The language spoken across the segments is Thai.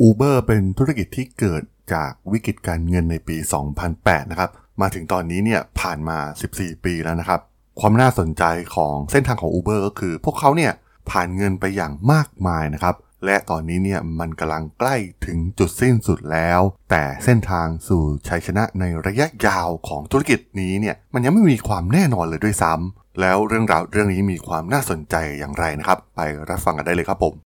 Uber เป็นธุรกิจที่เกิดจากวิกฤตการเงินในปี 2008 นะครับ มาถึงตอนนี้เนี่ยผ่านมา 14 ปีแล้วนะครับ ความน่าสนใจของเส้นทางของ Uber ก็คือ พวกเขาเนี่ยผ่านเงินไปอย่างมากมายนะครับ และตอนนี้เนี่ยมันกำลังใกล้ถึงจุดสิ้นสุดแล้ว แต่เส้นทางสู่ชัยชนะในระยะยาวของธุรกิจนี้เนี่ยมันยังไม่มีความแน่นอนเลยด้วยซ้ำแล้วเรื่องราวเรื่องนี้มีความน่าสนใจอย่างไรนะครับ ไปรับฟังกันได้เลยครับผม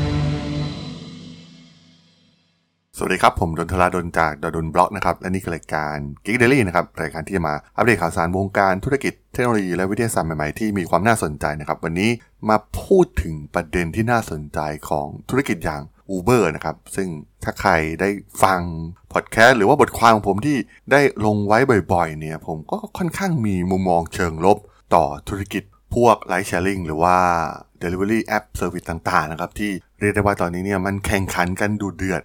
สวัสดีครับ ผมดนทลาดนจากดนบล็อกนะครับ และนี่คือรายการ Geek Daily นะครับ รายการที่จะมาอัปเดตข่าวสารวงการธุรกิจเทคโนโลยีและวิทยาศาสตร์ใหม่ ๆ ที่มีความน่าสนใจนะครับ วันนี้มาพูดถึงประเด็นที่น่าสนใจของธุรกิจอย่าง Uber นะครับ ซึ่งถ้าใครได้ฟังพอดแคสต์หรือว่าบทความของผมที่ได้ลงไว้บ่อย ๆ เนี่ย ผมก็ค่อนข้างมีมุมมองเชิงลบต่อธุรกิจ พวกไลฟ์แชร์ลิงหรือว่า Delivery App Service ต่างๆนะครับที่เรียกได้ว่าตอนนี้เนี่ยมันแข่งขันกันดูเดือด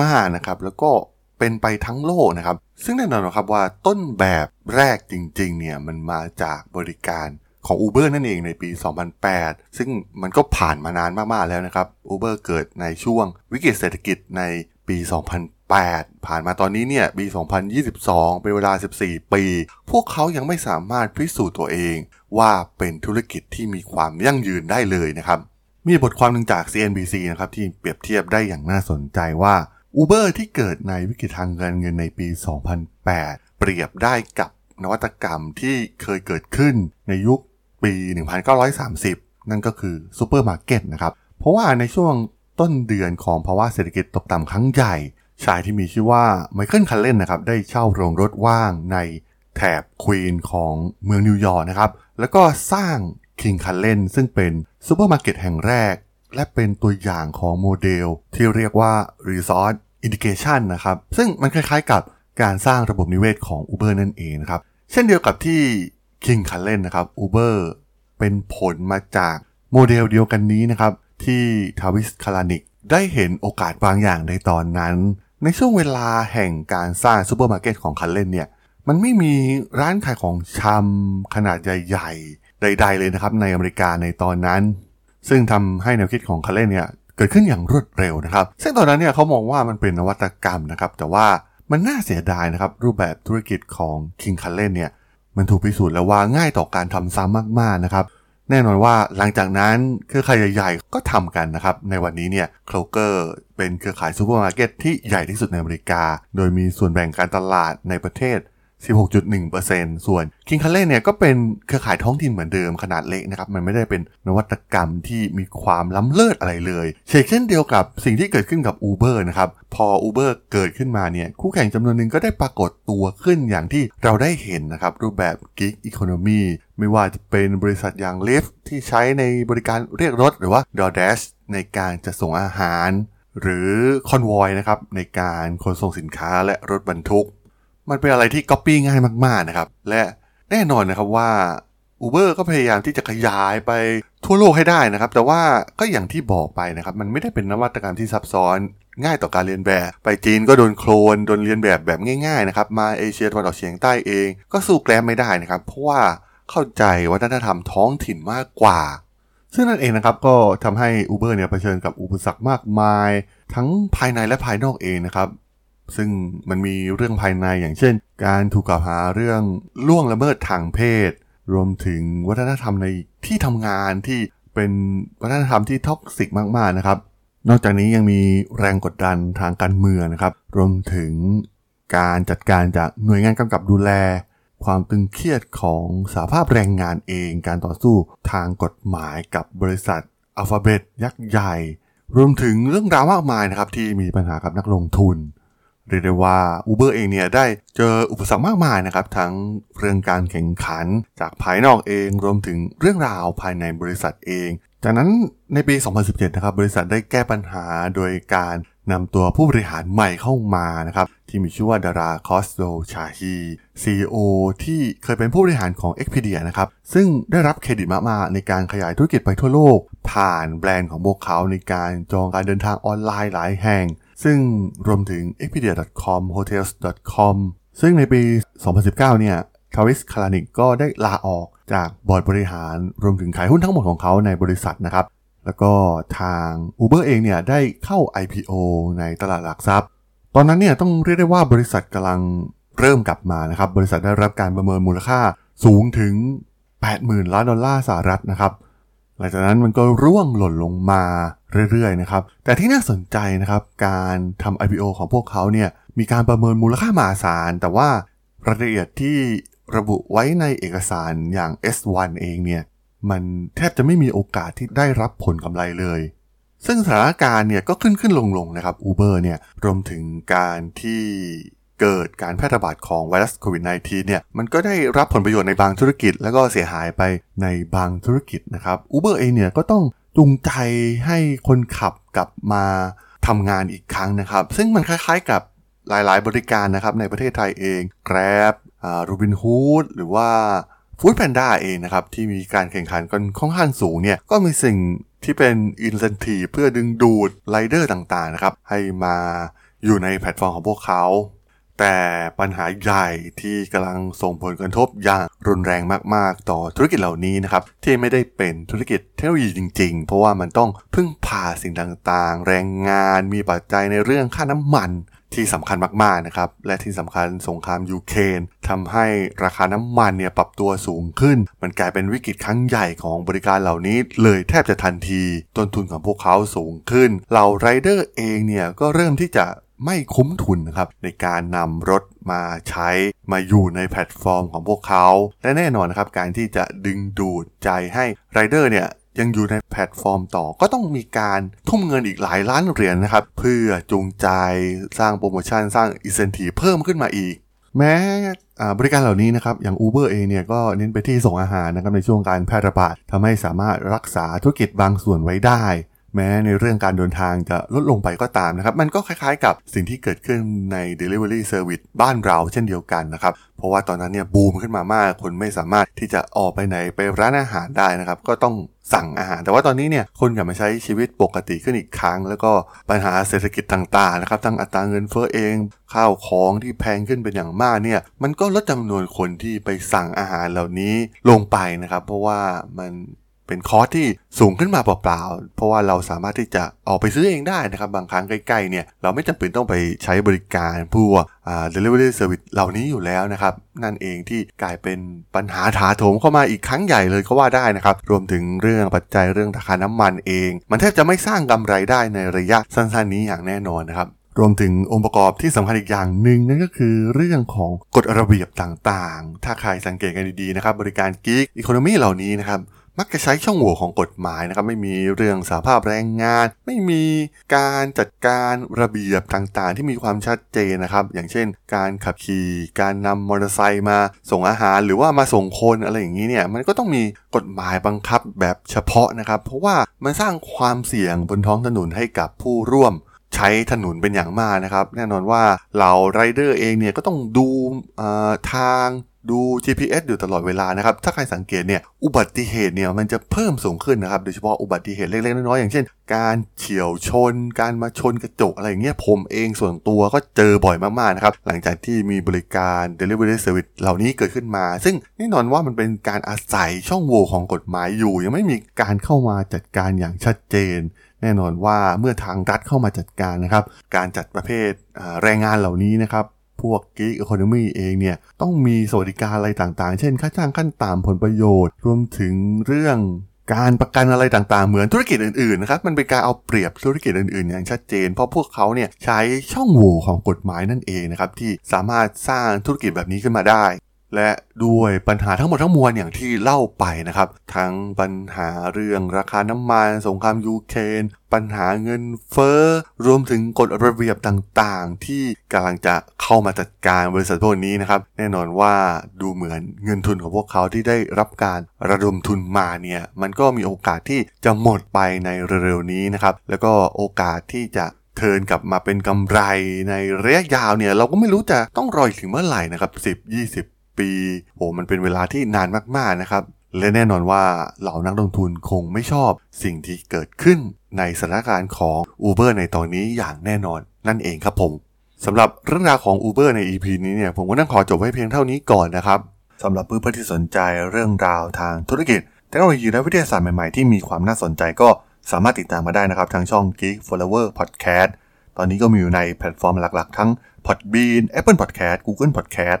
มากๆนะครับแล้วก็เป็นไปทั้งโลกนะครับ ซึ่งแน่นอนนะครับว่าต้นแบบแรกจริงๆเนี่ยมันมาจากบริการของ Uber นั่นเองในปี 2008 ซึ่งมันก็ผ่านมานานมากๆแล้วนะครับ Uber เกิดในช่วงวิกฤตเศรษฐกิจในปี 2008 ผ่านมาตอนนี้เนี่ยปี 2022 เป็นเวลา 14 ปี พวกเขายังไม่สามารถพิสูจน์ตัวเอง ว่าเป็นธุรกิจที่มีความยั่งยืนได้เลยนะครับ มีบทความหนึ่งจาก CNBC นะครับที่เปรียบเทียบได้อย่างน่าสนใจว่า Uber ที่เกิดในวิกฤตทางการเงินในปี 2008 เปรียบได้กับนวัตกรรมที่เคยเกิดขึ้นในยุคปี 1930 นั่นก็คือซูเปอร์มาร์เก็ตนะครับ เพราะว่าในช่วงต้นเดือนของภาวะเศรษฐกิจตกต่ำครั้งใหญ่ ชายที่มีชื่อว่าไมเคิลคัลเลนนะครับ ได้เช่าโรงรถว่างในแถบควีนของเมืองนิวยอร์กนะครับ แล้วก็สร้าง King c u l l e n ซึ่งเป็นซูเปอร์มาร์เก็ตแห่งแรก และเป็นตัวอย่างของโมเดล ที่เรียกว่า Resort Indication นะครับ ซึ่งมันคล้ายๆกับการสร้างระบบนิเวศของ Uber นั่นเองนะครับ เช่นเดียวกับที่ King c u l l e n นะครับ Uber เป็นผลมาจากโมเดลเดียวกันนี้นะครับ ที่ทราวิสคาลานิกได้เห็นโอกาสบางอย่างในตอนนั้น ในช่วงเวลาแห่งการสร้างซูเปอร์มาร์เก็ตของคัลเลนเนี่ย มันไม่มีร้านขายของชำขนาดใหญ่ๆ ใด ๆ เลยนะครับ ในอเมริกาในตอนนั้น ซึ่งทำให้แนวคิดของคัลเลนเนี่ยเกิดขึ้นอย่างรวดเร็วนะครับ ซึ่งตอนนั้นเนี่ยเขามองว่ามันเป็นนวัตกรรมนะครับ แต่ว่ามันน่าเสียดายนะครับ รูปแบบธุรกิจของ King c u l l e n เนี่ยมันถูกพิสูจน์แล้วว่าง่ายต่อการทำซ้ำมากๆนะครับแน่นอนว่าหลังจากนั้นเครือข่ายใหญ่ ๆ ก็ทำกันนะครับ ในวันนี้เนี่ยโครเกอร์เป็นเครือข่ายซูเปอร์มาร์เก็ตที่ใหญ่ที่สุดในอเมริกา โดยมีส่วนแบ่งการตลาดในประเทศ 16.1%ส่วน King c u l l e เนี่ยก็เป็นเครือข่ายท้องถิ่นเหมือนเดิมขนาดเล็กนะครับ มันไม่ได้เป็นนวัตกรรมที่มีความล้ำเลิศอะไรเลยเช่นเช่นเดียวกับสิ่งที่เกิดขึ้นกับ Uber นะครับ พอ Uber เกิดขึ้นมาเนี่ย คู่แข่งจำนวนหนึ่งก็ได้ปรากฏตัวขึ้นอย่างที่เราได้เห็นนะครับ รูปแบบ Gig Economy ไม่ว่าจะเป็นบริษัทอย่าง Lyft ที่ใช้ในบริการเรียกรถ หรือว่า DoorDash ในการจะส่งอาหาร หรือ Convoy นะครับในการขนส่งสินค้าและรถบรรทุก มันเป็นอะไรที่ก๊อปปี้ง่ายมากๆนะครับ และแน่นอนนะครับว่า Uber ก็พยายามที่จะขยายไปทั่วโลกให้ได้นะครับ แต่ว่าก็อย่างที่บอกไปนะครับ มันไม่ได้เป็นนวัตกรรมที่ซับซ้อนง่ายต่อการเรียนแบบ ไปจีนก็โดนโคลน โดนเรียนแบบแบบง่ายๆนะครับ มาเอเชียตะวันออกเฉียงใต้เอง ก็สู้แกลมไม่ได้นะครับ เพราะว่าเข้าใจวัฒนธรรมท้องถิ่นมากกว่า ซึ่งนั่นเองนะครับก็ทำให้ Uber เนี่ยเผชิญกับอุปสรรคมากมาย ทั้งภายในและภายนอกเองนะครับ ซึ่งมันมีเรื่องภายในอย่างเช่น การถูกกล่าวหาเรื่องล่วงละเมิดทางเพศ รวมถึงวัฒนธรรมในที่ทำงานที่เป็นวัฒนธรรมที่ท็อกซิกมากๆนะครับ นอกจากนี้ยังมีแรงกดดันทางการเมืองนะครับ รวมถึงการจัดการจากหน่วยงานกำกับดูแล ความตึงเครียดของสาภาพแรงงานเอง การต่อสู้ทางกฎหมายกับบริษัทอัลฟาเบตยักษ์ใหญ่ รวมถึงเรื่องราวมากมายนะครับที่มีปัญหากับนักลงทุน เรียกได้ว่า Uber เองเนี่ยได้เจออุปสรรคมากมายนะครับทั้งเรื่องการแข่งขันจากภายนอกเองรวมถึงเรื่องราวภายในบริษัทเอง จากนั้นในปี 2017 นะครับบริษัทได้แก้ปัญหาโดยการนำตัวผู้บริหารใหม่เข้ามานะครับที่มีชื่อว่าดาราคอสโดชาฮี CEO ที่เคยเป็นผู้บริหารของ Expedia นะครับซึ่งได้รับเครดิตมากๆในการขยายธุรกิจไปทั่วโลก ผ่านแบรนด์ของพวกเขาในการจองการเดินทางออนไลน์หลายแห่ง ซึ่งรวมถึง expedia.com hotels.com ซึ่งในปี 2019 เนี่ยทราวิสคาลานิกก็ได้ลาออกจากบอร์ดบริหารรวมถึงขายหุ้นทั้งหมดของเขาในบริษัทนะครับ แล้วก็ทาง Uber เองเนี่ยได้เข้า IPO ในตลาดหลักทรัพย์ ตอนนั้นเนี่ยต้องเรียกได้ว่าบริษัทกำลังเริ่มกลับมานะครับ บริษัทได้รับการประเมินมูลค่าสูงถึง 80,000 ล้านดอลลาร์สหรัฐนะครับ หลังจากนั้นมันก็ร่วงหล่นลงมาเรื่อยๆนะครับ แต่ที่น่าสนใจนะครับ การทำ IPO ของพวกเขาเนี่ยมีการประเมินมูลค่ามหาศาล แต่ว่ารายละเอียดที่ระบุไว้ในเอกสารอย่าง S1 เองเนี่ยมันแทบจะไม่มีโอกาสที่ได้รับผลกำไรเลย ซึ่งสถานการณ์เนี่ยก็ขึ้นขึ้นลงลงนะครับ Uber เนี่ยรวมถึงการที่ เกิดการแพร่ระบาดของไวรัสโควิด -19 เนี่ย มันก็ได้รับผลประโยชน์ในบางธุรกิจ แล้วก็เสียหายไปในบางธุรกิจนะครับ Uber เองเนี่ยก็ต้องจูงใจให้คนขับกลับมาทำงานอีกครั้งนะครับ ซึ่งมันคล้ายๆกับหลายๆบริการนะครับในประเทศไทยเอง Grab รูบินฮูดหรือว่าฟู้ดแพนด้าเองนะครับ ที่มีการแข่งขันกันค่อนข้างสูงเนี่ย ก็มีสิ่งที่เป็น incentive เพื่อดึงดูดไรเดอร์ต่างๆนะครับ ให้มาอยู่ในแพลตฟอร์มของพวกเขา แต่ปัญหาใหญ่ที่กำลังส่งผลกระทบอย่างรุนแรงมาก ๆ ต่อธุรกิจเหล่านี้นะครับ ที่ไม่ได้เป็นธุรกิจเทคโนโลยีจริง ๆ เพราะว่ามันต้องพึ่งพาสิ่งต่างๆ แรงงานมีปัจจัยในเรื่องค่าน้ำมันที่สำคัญมากๆนะครับ และที่สำคัญสงครามยูเครนทำให้ราคาน้ำมันเนี่ยปรับตัวสูงขึ้น มันกลายเป็นวิกฤตครั้งใหญ่ของบริการเหล่านี้ เลยแทบจะทันที ต้นทุนของพวกเขาสูงขึ้น เหล่าไรเดอร์เองเนี่ยก็เริ่มที่จะ ไม่คุ้มทุนนะครับในการนำรถมาใช้มาอยู่ในแพลตฟอร์มของพวกเขา และแน่นอนนะครับการที่จะดึงดูดใจให้ไรเดอร์เนี่ยยังอยู่ในแพลตฟอร์มต่อก็ต้องมีการทุ่มเงินอีกหลายล้านเหรียญนะครับ เพื่อจูงใจสร้างโปรโมชั่นสร้าง incentive เพิ่มขึ้นมาอีก แม้บริการเหล่านี้นะครับ อย่าง Uber เองเนี่ยก็เน้นไปที่ส่งอาหารนะครับในช่วงการแพร่ระบาดทำให้สามารถรักษาธุรกิจบางส่วนไว้ได้ แม้ในเรื่องการเดินทางจะลดลงไปก็ตามนะครับ มันก็คล้ายๆกับสิ่งที่เกิดขึ้นใน Delivery Service บ้านเราเช่นเดียวกันนะครับ เพราะว่าตอนนั้นเนี่ยบูมขึ้นมามาก คนไม่สามารถที่จะออกไปไหนไปร้านอาหารได้นะครับ ก็ต้องสั่งอาหาร แต่ว่าตอนนี้เนี่ยคนกลับมาใช้ชีวิตปกติขึ้นอีกครั้ง แล้วก็ปัญหาเศรษฐกิจต่างๆนะครับทั้งอัตราเงินเฟ้อเอง ข้าวของที่แพงขึ้นเป็นอย่างมากเนี่ยมันก็ลดจำนวนคนที่ไปสั่งอาหารเหล่านี้ลงไปนะครับ เพราะว่ามัน เป็นคอสที่สูงขึ้นมาเปล่าๆ เพราะว่าเราสามารถที่จะออกไปซื้อเองได้นะครับ บางครั้งใกล้ๆเนี่ยเราไม่จำเป็นต้องไปใช้บริการพวกอ่า delivery service เหล่านี้อยู่แล้วนะครับ นั่นเองที่กลายเป็นปัญหาถาโถมเข้ามาอีกครั้งใหญ่เลยก็ว่าได้นะครับ รวมถึงเรื่องปัจจัยเรื่องราคาน้ำมันเอง มันแทบจะไม่สร้างกำไรได้ในระยะสั้นๆนี้อย่างแน่นอนนะครับรวมถึงองค์ประกอบที่สำคัญอีกอย่างหนึ่งนั่นก็คือเรื่องของกฎระเบียบต่างๆ ถ้าใครสังเกตกันดีๆนะครับ บริการกิ๊กอีโคโนมีเหล่านี้นะครับ มักจะใช้ช่องโหว่ของกฎหมายนะครับไม่มีเรื่องสาภาพแรงงาน ไม่มีการจัดการระเบียบต่างๆ ที่มีความชัดเจนนะครับอย่างเช่น การขับขี่ การนำมอเตอร์ไซค์มาส่งอาหารหรือว่ามาส่งคนอะไรอย่างนี้เนี่ยมันก็ต้องมีกฎหมายบังคับแบบเฉพาะนะครับ เพราะว่ามันสร้างความเสี่ยงบนท้องถนนให้กับผู้ร่วมใช้ถนนเป็นอย่างมากนะครับ แน่นอนว่าเหล่าไรเดอร์เองเนี่ยก็ต้องดูทาง ดู GPS อยู่ตลอดเวลานะครับ ถ้าใครสังเกตเนี่ย อุบัติเหตุเนี่ยมันจะเพิ่มสูงขึ้นนะครับ โดยเฉพาะอุบัติเหตุเล็กๆน้อยๆอย่างเช่น การเฉียวชน การมาชนกระจกอะไรอย่างเงี้ย ผมเองส่วนตัวก็เจอบ่อยมากๆนะครับ หลังจากที่มีบริการ Delivery Service เหล่านี้เกิดขึ้นมา ซึ่งแน่นอนว่ามันเป็นการอาศัยช่องโหว่ของกฎหมายอยู่ ยังไม่มีการเข้ามาจัดการอย่างชัดเจนแน่นอนว่าเมื่อทางรัฐเข้ามาจัดการนะครับ การจัดประเภทแรงงานเหล่านี้นะครับ พวกกิ๊กอีโคโนมีเองเนี่ยต้องมีสวัสดิการอะไรต่างๆ เช่น ค่าจ้างขั้นต่ำผลประโยชน์ รวมถึงเรื่องการประกันอะไรต่างๆ เหมือนธุรกิจอื่นๆ นะครับ มันเป็นการเอาเปรียบธุรกิจอื่นๆ อย่างชัดเจน เพราะพวกเขาเนี่ยใช้ช่องโหว่ของกฎหมายนั่นเองนะครับที่สามารถสร้างธุรกิจแบบนี้ขึ้นมาได้ และด้วยปัญหาทั้งหมดทั้งมวลอย่างที่เล่าไปนะครับ ทั้งปัญหาเรื่องราคาน้ำมันสงครามยูเครนปัญหาเงินเฟ้อ รวมถึงกฎระเบียบต่างๆ ที่กำลังจะเข้ามาจัดการบริษัทพวกนี้นะครับ แน่นอนว่าดูเหมือนเงินทุนของพวกเขาที่ได้รับการระดมทุนมาเนี่ย มันก็มีโอกาสที่จะหมดไปในเร็วๆนี้นะครับ แล้วก็โอกาสที่จะเทิร์นกลับมาเป็นกำไรในระยะยาวเนี่ยเราก็ไม่รู้จะต้องรอถึงเมื่อไหร่นะครับ 10 20 ปี โอ้มันเป็นเวลาที่นานมากๆนะครับ และแน่นอนว่าเหล่านักลงทุนคงไม่ชอบ สิ่งที่เกิดขึ้นในสถานการณ์ของ Uber ในตอนนี้อย่างแน่นอนนั่นเองครับผมสำหรับเรื่องราวของ Uber ใน EP นี้เนี่ยผมก็ต้องขอจบไว้เพียงเท่านี้ก่อนนะครับสำหรับเพื่อนๆที่สนใจเรื่องราวทางธุรกิจเทคโนโลยีและวิทยาศาสตร์ใหม่ๆที่มีความน่าสนใจก็สามารถติดตามมาได้นะครับ ทางช่อง Geek Flower Podcast ตอนนี้ก็มีอยู่ในแพลตฟอร์มหลักๆ ทั้ง Podbean Apple Podcast Google Podcast